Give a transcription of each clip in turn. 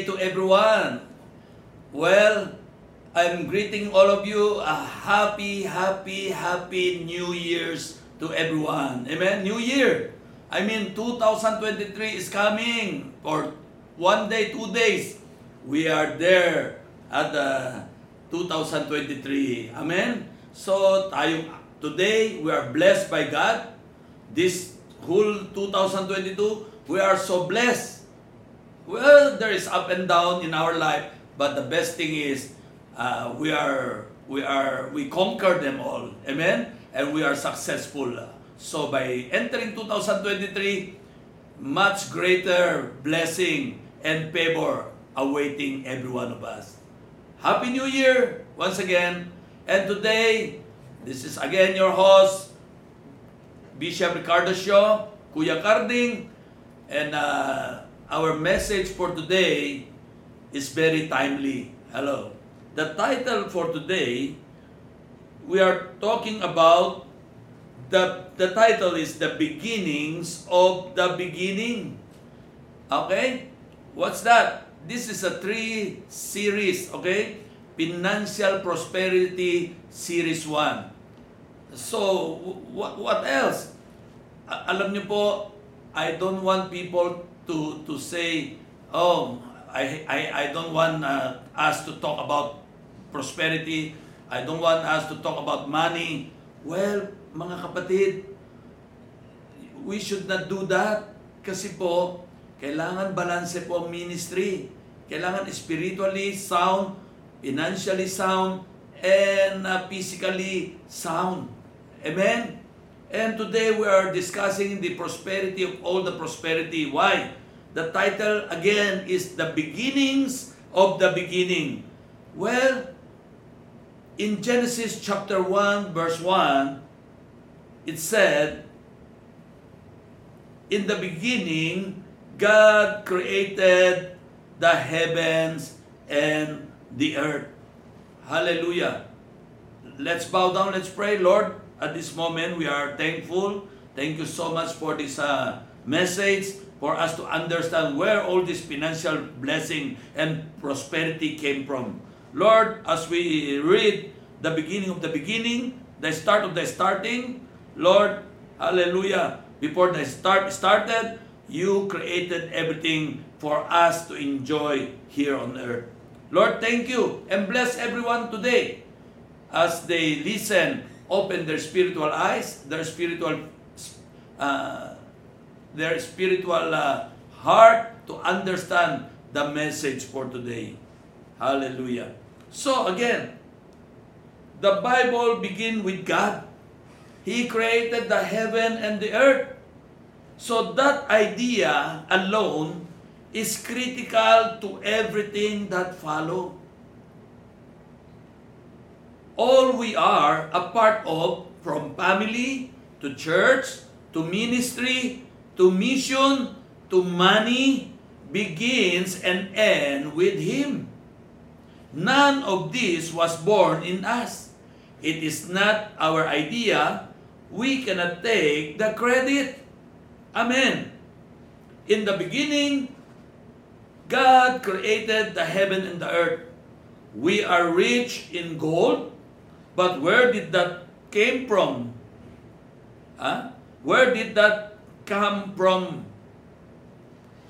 day to everyone. Well, I'm greeting all of you a happy, happy, happy New Year's to everyone. Amen? New Year. I mean, 2023 is coming for one day, two days. We are there at the 2023. Amen? So, tayo, today, we are blessed by God. This whole 2022, we are so blessed. Well, there is up and down in our life, but the best thing is uh, we are we are we conquer them all. Amen. And we are successful. So by entering 2023, much greater blessing and favor awaiting every one of us. Happy New Year once again. And today, this is again your host, Bishop Ricardo Shaw, Kuya Carding, and uh, our message for today is very timely. Hello. The title for today, we are talking about the the title is the beginnings of the beginning. Okay? What's that? This is a three series, okay? Financial Prosperity Series 1. So, what, what else? Alam niyo po, I don't want people to to say, oh, I I I don't want uh, us to talk about prosperity. I don't want us to talk about money. Well, mga kapatid, we should not do that kasi po kailangan balanse po ang ministry. Kailangan spiritually sound, financially sound, and uh, physically sound. Amen? And today we are discussing the prosperity of all the prosperity. Why? The title again is The Beginnings of the Beginning. Well, in Genesis chapter 1 verse 1, it said, In the beginning, God created the heavens and the earth. Hallelujah. Let's bow down, let's pray. Lord, at this moment, we are thankful. Thank you so much for this uh, message, for us to understand where all this financial blessing and prosperity came from. Lord, as we read the beginning of the beginning, the start of the starting, Lord, hallelujah, before the start started, you created everything for us to enjoy here on earth. Lord, thank you and bless everyone today as they listen, open their spiritual eyes, their spiritual uh, their spiritual uh, heart to understand the message for today. Hallelujah. So again, the Bible begin with God. He created the heaven and the earth. So that idea alone is critical to everything that follow. All we are a part of from family to church to ministry to mission to money begins and ends with Him. None of this was born in us. It is not our idea. We cannot take the credit. Amen. In the beginning, God created the heaven and the earth. We are rich in gold, but where did that came from? Huh? Where did that come from?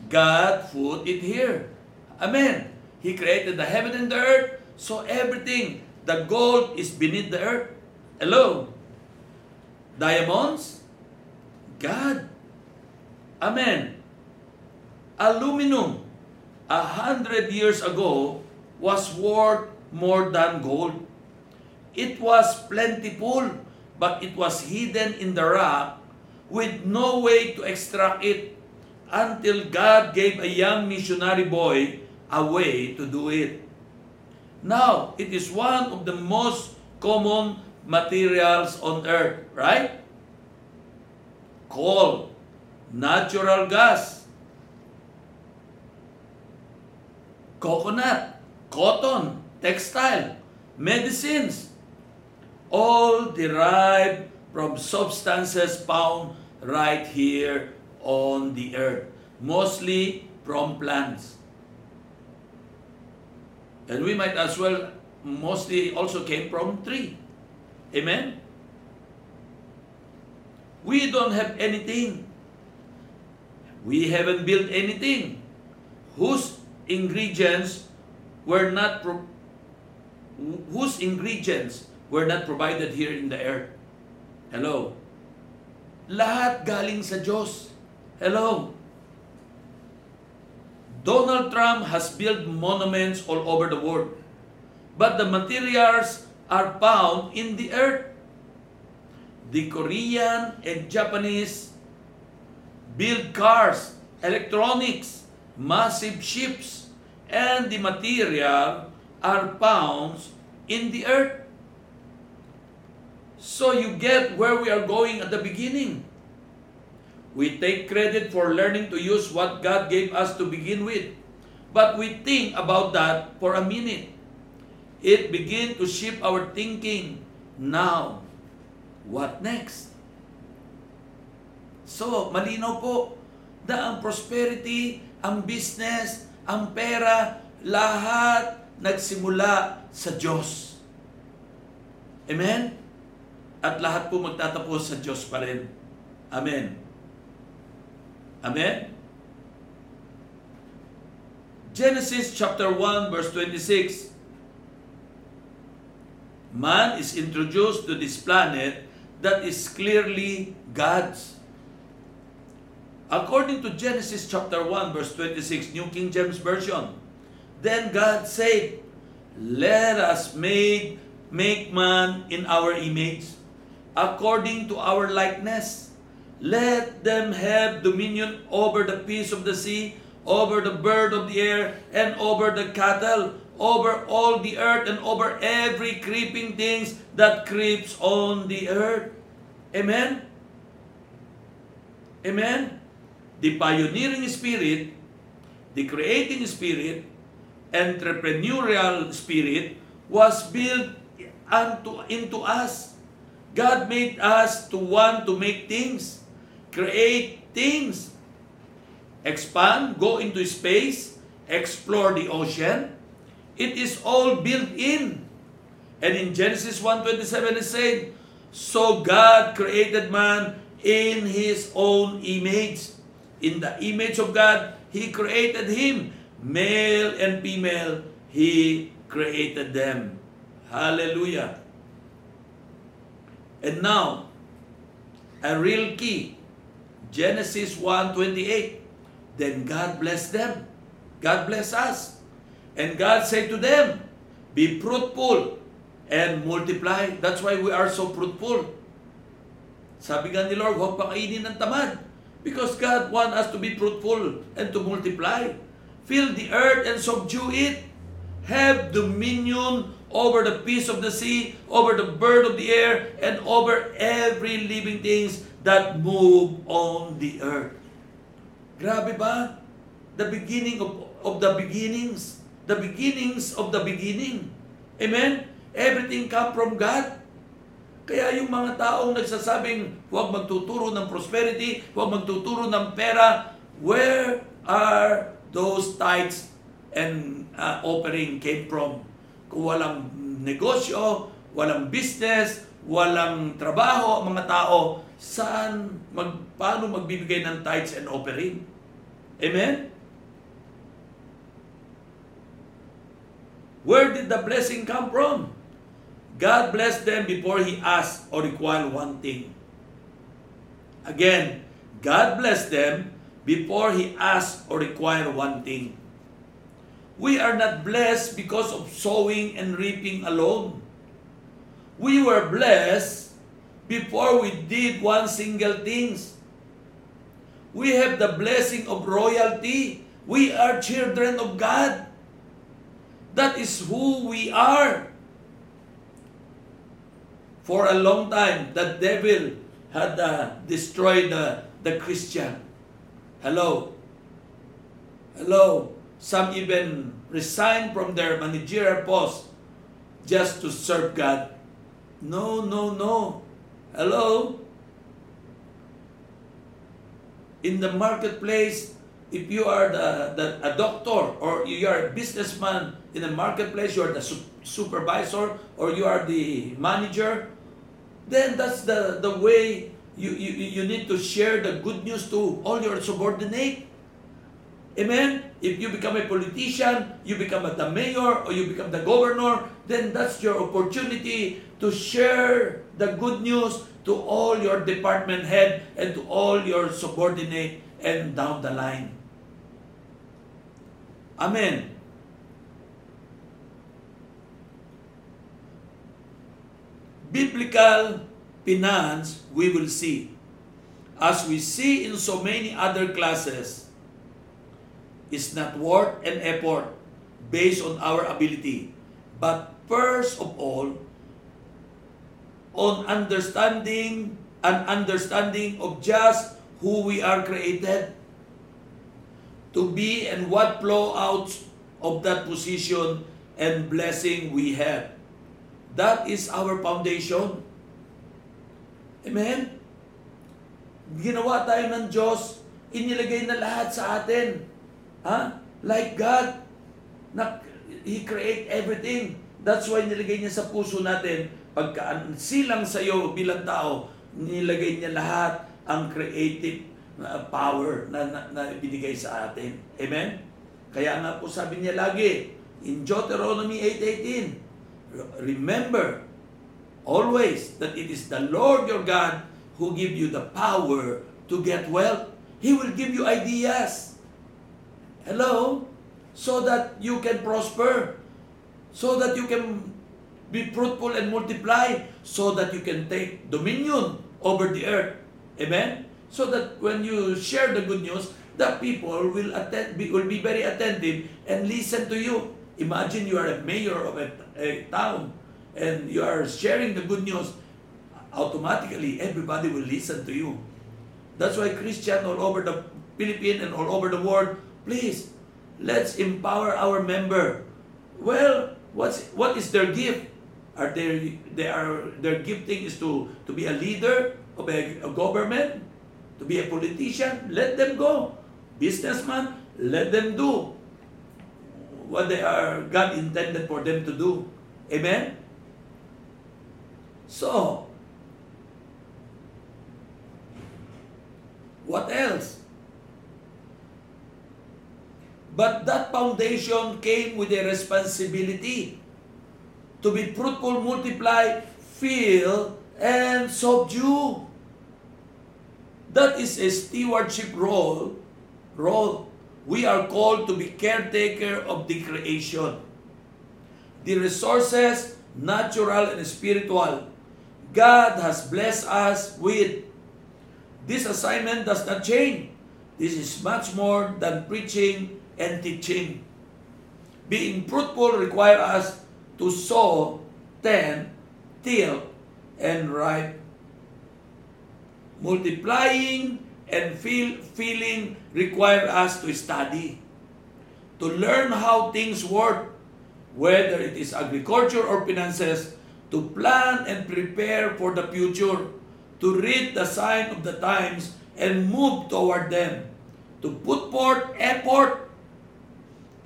God put it here. Amen. He created the heaven and the earth, so everything, the gold is beneath the earth. Hello. Diamonds, God. Amen. Aluminum, a hundred years ago, was worth more than gold. It was plentiful, but it was hidden in the rock with no way to extract it until God gave a young missionary boy a way to do it. Now, it is one of the most common materials on earth, right? Coal, natural gas, coconut, cotton, textile, medicines, all derived from substances found right here on the earth, mostly from plants. And we might as well mostly also came from tree. Amen? We don't have anything. We haven't built anything whose ingredients were not pro- whose ingredients were not provided here in the earth. Hello. Lahat galing sa Diyos. Hello. Donald Trump has built monuments all over the world. But the materials are found in the earth. The Korean and Japanese build cars, electronics, massive ships, and the material are found in the earth. So you get where we are going at the beginning. We take credit for learning to use what God gave us to begin with. But we think about that for a minute. It begin to shape our thinking. Now, what next? So, malinaw po na ang prosperity, ang business, ang pera, lahat nagsimula sa Diyos. Amen? At lahat po magtatapos sa Diyos pa rin. Amen. Amen? Genesis chapter 1 verse 26. Man is introduced to this planet that is clearly God's. According to Genesis chapter 1 verse 26, New King James Version, then God said, Let us make, make man in our image, according to our likeness. Let them have dominion over the fish of the sea, over the bird of the air, and over the cattle, over all the earth, and over every creeping things that creeps on the earth. Amen? Amen? The pioneering spirit, the creating spirit, entrepreneurial spirit was built unto, into us. God made us to want to make things create things, expand, go into space, explore the ocean. It is all built in. And in Genesis 1.27 it said, So God created man in His own image. In the image of God, He created him. Male and female, He created them. Hallelujah. And now, a real key Genesis 1.28 Then God blessed them. God bless us. And God said to them, Be fruitful and multiply. That's why we are so fruitful. Sabi nga ni Lord, huwag pakainin ng tamad. Because God wants us to be fruitful and to multiply. Fill the earth and subdue it. Have dominion over the fish of the sea, over the bird of the air, and over every living things that move on the earth. Grabe ba? The beginning of, of the beginnings. The beginnings of the beginning. Amen? Everything come from God. Kaya yung mga taong nagsasabing huwag magtuturo ng prosperity, huwag magtuturo ng pera, where are those tithes and uh, offering came from? Walang negosyo, walang business, walang trabaho ang mga tao, saan, mag, paano magbibigay ng tithes and offering? Amen? Where did the blessing come from? God blessed them before He asked or required one thing. Again, God blessed them before He asked or required one thing. We are not blessed because of sowing and reaping alone. We were blessed before we did one single things. We have the blessing of royalty. We are children of God. That is who we are. For a long time, the devil had uh, destroyed the, the Christian. Hello. Hello. Some even resign from their managerial post just to serve God. No, no, no. Hello? In the marketplace, if you are the, the a doctor or you are a businessman in the marketplace, you are the su- supervisor or you are the manager, then that's the, the way you, you, you need to share the good news to all your subordinate. Amen? If you become a politician, you become the mayor, or you become the governor, then that's your opportunity to share the good news to all your department head and to all your subordinate and down the line. Amen. Biblical finance, we will see. As we see in so many other classes, is not worth an effort based on our ability, but first of all, on understanding and understanding of just who we are created to be and what flow out of that position and blessing we have. That is our foundation. Amen? Ginawa tayo ng Diyos, inilagay na lahat sa atin. Ha? Like God, na, He create everything. That's why nilagay niya sa puso natin, pagka silang sa iyo bilang tao, nilagay niya lahat ang creative uh, power na, na, na binigay sa atin. Amen? Kaya nga po sabi niya lagi, in Deuteronomy 8.18, remember always that it is the Lord your God who give you the power to get wealth. He will give you ideas. Hello? So that you can prosper. So that you can be fruitful and multiply. So that you can take dominion over the earth. Amen? So that when you share the good news, the people will attend, be, will be very attentive and listen to you. Imagine you are a mayor of a, a town and you are sharing the good news. Automatically, everybody will listen to you. That's why Christian all over the Philippines and all over the world, please, let's empower our member. Well, what's what is their gift? Are they they are their gifting is to to be a leader of a, a government, to be a politician. Let them go. Businessman, let them do what they are God intended for them to do. Amen? So, what else? But that foundation came with a responsibility to be fruitful, multiply, fill, and subdue. That is a stewardship role, role we are called to be caretaker of the creation. The resources, natural and spiritual, God has blessed us with. This assignment does not change. This is much more than preaching and teaching. Being fruitful requires us to sow, tend, till, and ripe. Multiplying and feel, feeling require us to study, to learn how things work, whether it is agriculture or finances, to plan and prepare for the future, to read the sign of the times and move toward them, to put forth effort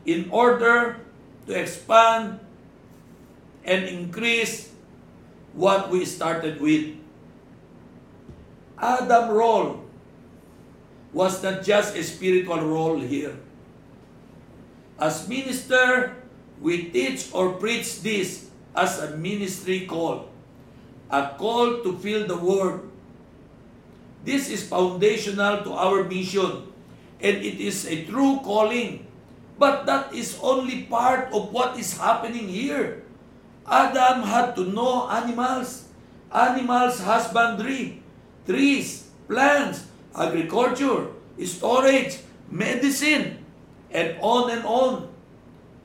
in order to expand and increase what we started with. Adam role was not just a spiritual role here. As minister, we teach or preach this as a ministry call, a call to fill the word. This is foundational to our mission, and it is a true calling. But that is only part of what is happening here. Adam had to know animals, animals husbandry, trees, plants, agriculture, storage, medicine, and on and on.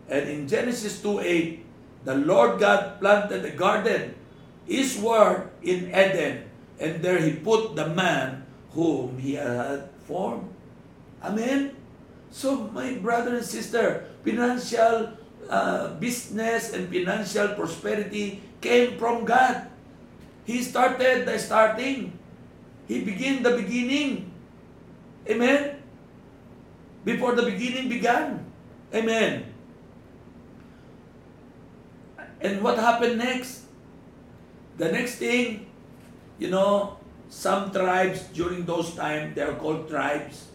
And in Genesis 2.8, the Lord God planted a garden eastward in Eden, and there He put the man whom He had formed. Amen? So, my brother and sister, financial uh, business and financial prosperity came from God. He started the starting. He began the beginning. Amen? Before the beginning began. Amen. And what happened next? The next thing, you know, some tribes during those times, they are called tribes.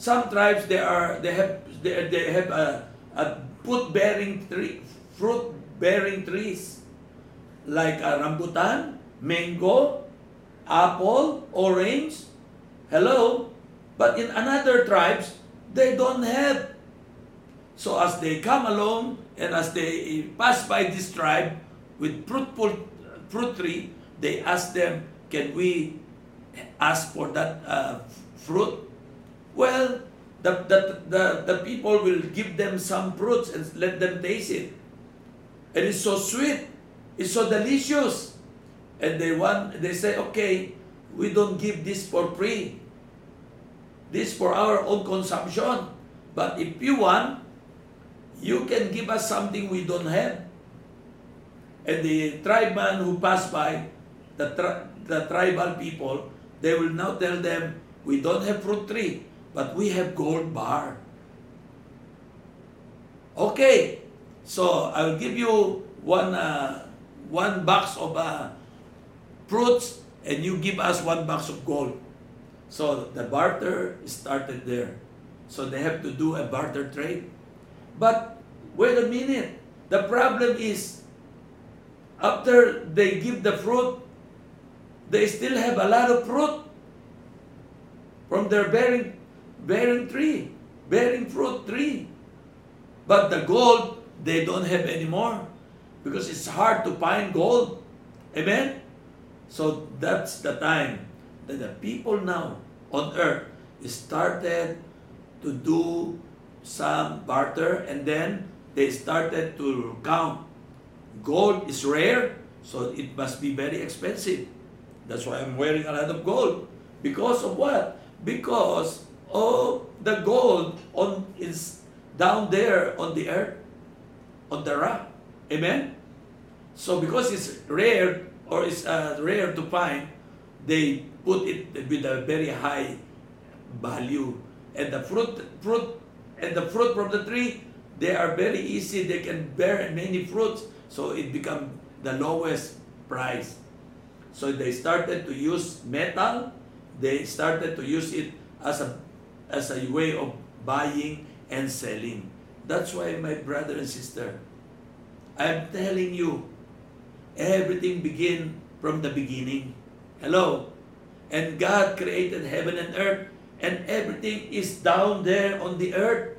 Some tribes, they are, they have, they, they have a, a fruit-bearing tree, fruit-bearing trees like a rambutan, mango, apple, orange. Hello? But in another tribes, they don't have. So as they come along and as they pass by this tribe with fruitful fruit tree, they ask them, can we ask for that uh, fruit? Well, the, the, the, the people will give them some fruits and let them taste it. It's so sweet. It's so delicious. And they want, they say, okay, we don't give this for free. This for our own consumption. But if you want, you can give us something we don't have. And the tribeman who passed by, the, tri- the tribal people, they will now tell them, we don't have fruit tree but we have gold bar. Okay, so I'll give you one uh, one box of uh, fruits, and you give us one box of gold. So the barter started there. So they have to do a barter trade. But wait a minute. The problem is, after they give the fruit, they still have a lot of fruit from their bearing bearing tree, bearing fruit tree. But the gold, they don't have anymore because it's hard to find gold. Amen? So that's the time that the people now on earth started to do some barter and then they started to count. Gold is rare, so it must be very expensive. That's why I'm wearing a lot of gold. Because of what? Because of the gold on is down there on the earth, on the rock. Amen? So because it's rare or it's uh, rare to find, they put it with a very high value. And the fruit, fruit, and the fruit from the tree, they are very easy. They can bear many fruits, so it become the lowest price. So they started to use metal. They started to use it as a as a way of buying and selling. That's why, my brother and sister, I'm telling you, everything begin from the beginning. Hello? And God created heaven and earth, and everything is down there on the earth.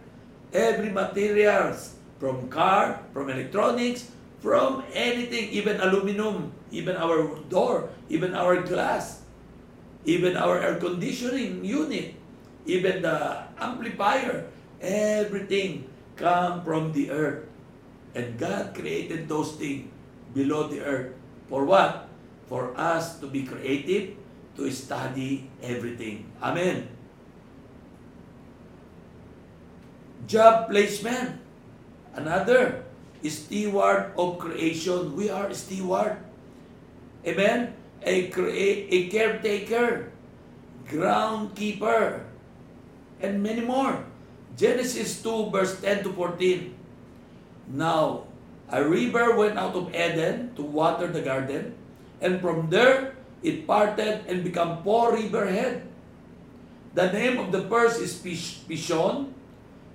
Every materials, from car, from electronics, from anything, even aluminum, even our door, even our glass, even our air conditioning unit, even the amplifier, everything come from the earth. And God created those things below the earth. For what? For us to be creative, to study everything. Amen. Job placement. Another steward of creation. We are steward. Amen. A, crea- a caretaker, groundkeeper, and many more. Genesis 2 verse 10 to 14. Now, a river went out of Eden to water the garden, and from there it parted and became four river head. The name of the first is Pishon.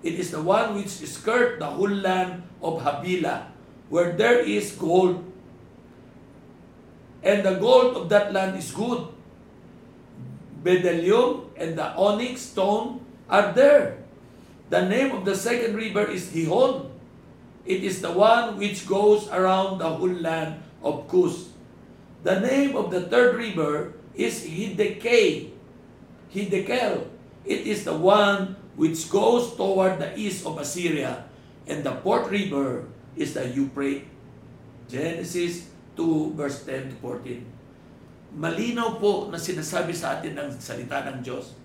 It is the one which skirt the whole land of Havilah, where there is gold. And the gold of that land is good. Bdellium and the onyx stone are there. The name of the second river is Gihon. It is the one which goes around the whole land of Cus. The name of the third river is Hiddekel. Hiddekel. It is the one which goes toward the east of Assyria. And the fourth river is the Euphrates. Genesis 2 verse 10 to 14. Malinaw po na sinasabi sa atin ng salita ng Diyos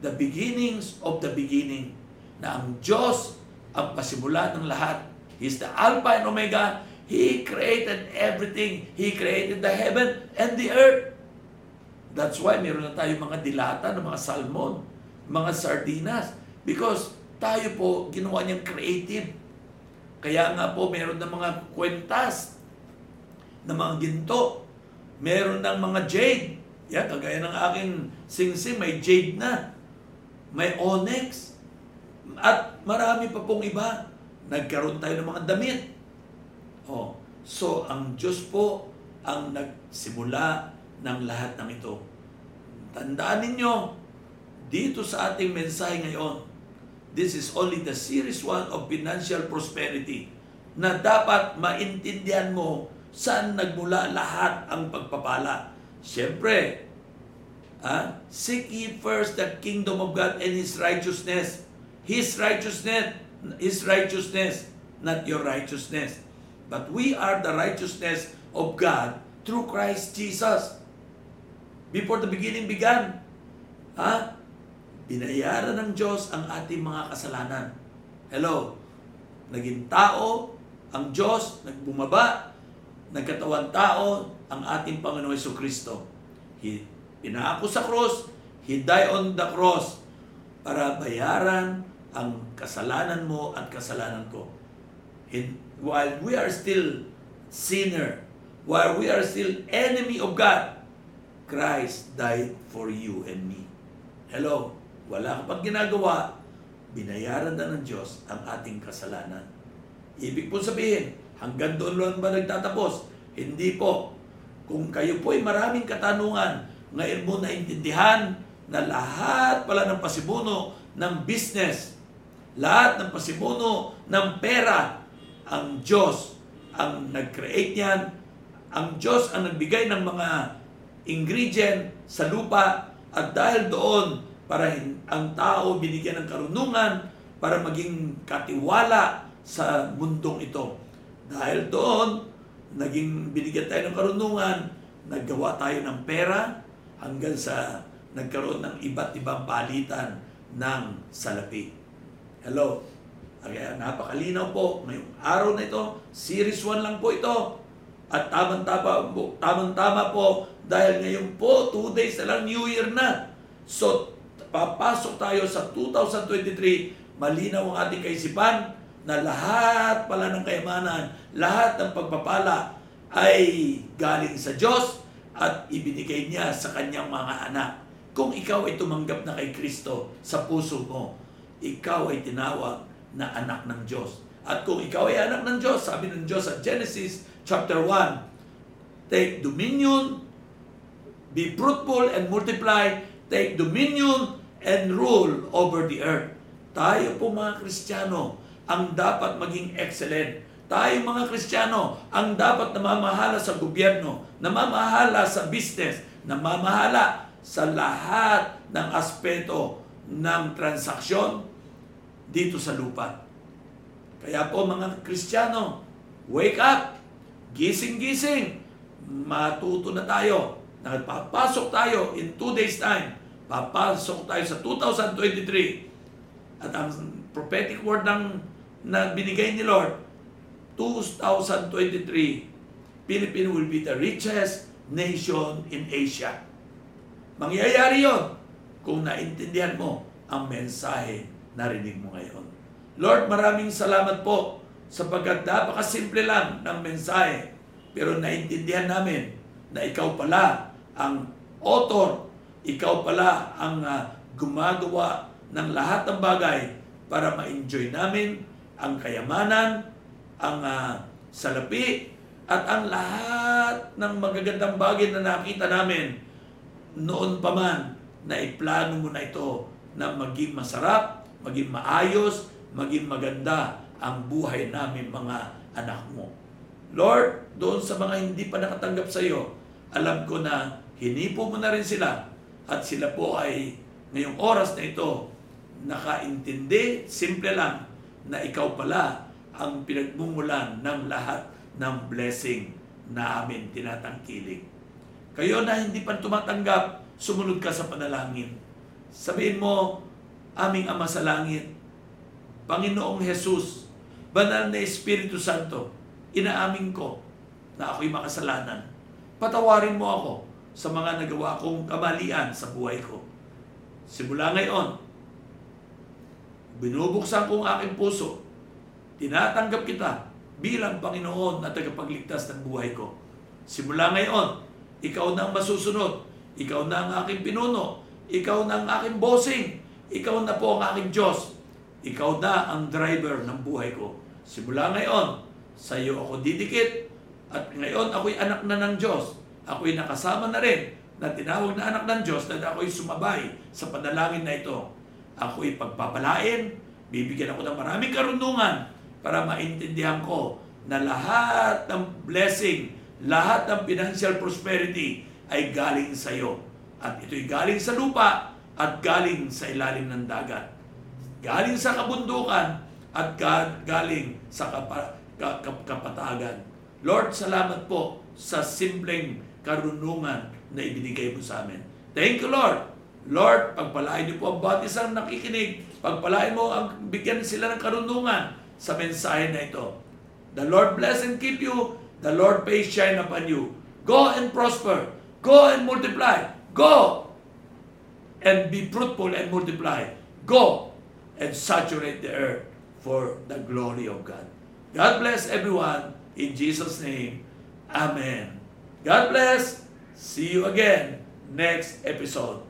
the beginnings of the beginning na ang Diyos ang pasimula ng lahat. He's the Alpha and Omega. He created everything. He created the heaven and the earth. That's why meron na tayo mga dilata ng mga salmon, mga sardinas. Because tayo po, ginawa niyang creative. Kaya nga po, meron ng mga kwentas ng mga ginto. Meron ng mga jade. Yan, kagaya ng aking singsing, may jade na. May onyx. At marami pa pong iba. Nagkaroon tayo ng mga damit. Oh, so ang Diyos po ang nagsimula ng lahat ng ito. Tandaan ninyo, dito sa ating mensahe ngayon, this is only the series 1 of financial prosperity na dapat maintindihan mo saan nagmula lahat ang pagpapala. Siyempre, ah, seek ye first the kingdom of God and His righteousness. His righteousness, His righteousness, not your righteousness. But we are the righteousness of God through Christ Jesus. Before the beginning began, ha? Binayaran ng Diyos ang ating mga kasalanan. Hello? Naging tao, ang Diyos, nagbumaba, nagkatawan tao, ang ating Panginoon Kristo. He, pinaako sa cross, He died on the cross para bayaran ang kasalanan mo at kasalanan ko. While we are still sinner, while we are still enemy of God, Christ died for you and me. Hello, wala ka pang ginagawa, binayaran na ng Diyos ang ating kasalanan. Ibig po sabihin, hanggang doon lang ba nagtatapos? Hindi po. Kung kayo po ay maraming katanungan, ngayon mo naintindihan na lahat pala ng pasimuno ng business, lahat ng pasimuno ng pera, ang Diyos ang nag-create yan, ang Diyos ang nagbigay ng mga ingredient sa lupa at dahil doon para ang tao binigyan ng karunungan para maging katiwala sa mundong ito. Dahil doon, naging binigyan tayo ng karunungan, naggawa tayo ng pera hanggang sa nagkaroon ng iba't ibang palitan ng salapi. Hello? Kaya napakalinaw po, ngayong araw na ito, series 1 lang po ito. At tamang-tama po, tamang-tama po dahil ngayon po, 2 days na lang New Year na. So, papasok tayo sa 2023, malinaw ang ating kaisipan na lahat pala ng kayamanan, lahat ng pagpapala ay galing sa Diyos at ibinigay niya sa kanyang mga anak. Kung ikaw ay tumanggap na kay Kristo sa puso mo, ikaw ay tinawag na anak ng Diyos. At kung ikaw ay anak ng Diyos, sabi ng Diyos sa Genesis chapter 1, take dominion, be fruitful and multiply, take dominion and rule over the earth. Tayo po mga Kristiyano ang dapat maging excellent. Tayo mga Kristiyano ang dapat namamahala sa gobyerno, namamahala sa business, namamahala sa lahat ng aspeto ng transaksyon dito sa lupa. Kaya po mga Kristiyano, wake up! Gising-gising! Matuto na tayo. Nagpapasok tayo in two days time. Papasok tayo sa 2023. At ang prophetic word ng na binigay ni Lord, 2023, Philippines will be the richest nation in Asia. Mangyayari yon kung naintindihan mo ang mensahe narinig mo ngayon. Lord, maraming salamat po sapagkat napakasimple lang ng mensahe pero naintindihan namin na ikaw pala ang author, ikaw pala ang uh, gumagawa ng lahat ng bagay para ma-enjoy namin ang kayamanan, ang uh, salapi, at ang lahat ng magagandang bagay na nakita namin noon pa man na iplano mo na ito na maging masarap, maging maayos, maging maganda ang buhay namin mga anak mo. Lord, doon sa mga hindi pa nakatanggap sa iyo, alam ko na hinipo mo na rin sila at sila po ay ngayong oras na ito nakaintindi, simple lang, na ikaw pala ang pinagmumulan ng lahat ng blessing na amin tinatangkilik. Kayo na hindi pa tumatanggap, sumunod ka sa panalangin. Sabihin mo, aming Ama sa Langit, Panginoong Jesus, Banal na Espiritu Santo, inaamin ko na ako'y makasalanan. Patawarin mo ako sa mga nagawa kong kamalian sa buhay ko. Simula ngayon, binubuksan ko ang aking puso. Tinatanggap kita bilang Panginoon at tagapagligtas ng buhay ko. Simula ngayon, ikaw na ang masusunod. Ikaw na ang aking pinuno. Ikaw na ang aking bossing. Ikaw na po ang aking Diyos. Ikaw na ang driver ng buhay ko. Simula ngayon, sa iyo ako didikit. At ngayon, ako'y anak na ng Diyos. Ako'y nakasama na rin na tinawag na anak ng Diyos na ako'y sumabay sa panalangin na ito. Ako'y pagpapalain, bibigyan ako ng maraming karunungan para maintindihan ko na lahat ng blessing, lahat ng financial prosperity ay galing sa iyo. At ito'y galing sa lupa at galing sa ilalim ng dagat. Galing sa kabundukan at galing sa kapa, kapatagan. Lord, salamat po sa simpleng karunungan na ibinigay mo sa amin. Thank you, Lord. Lord, pagpalain niyo po ang bawat isang nakikinig. Pagpalain mo ang bigyan sila ng karunungan sa mensahe na ito. The Lord bless and keep you. The Lord face shine upon you. Go and prosper. Go and multiply. Go and be fruitful and multiply. Go and saturate the earth for the glory of God. God bless everyone. In Jesus' name, Amen. God bless. See you again next episode.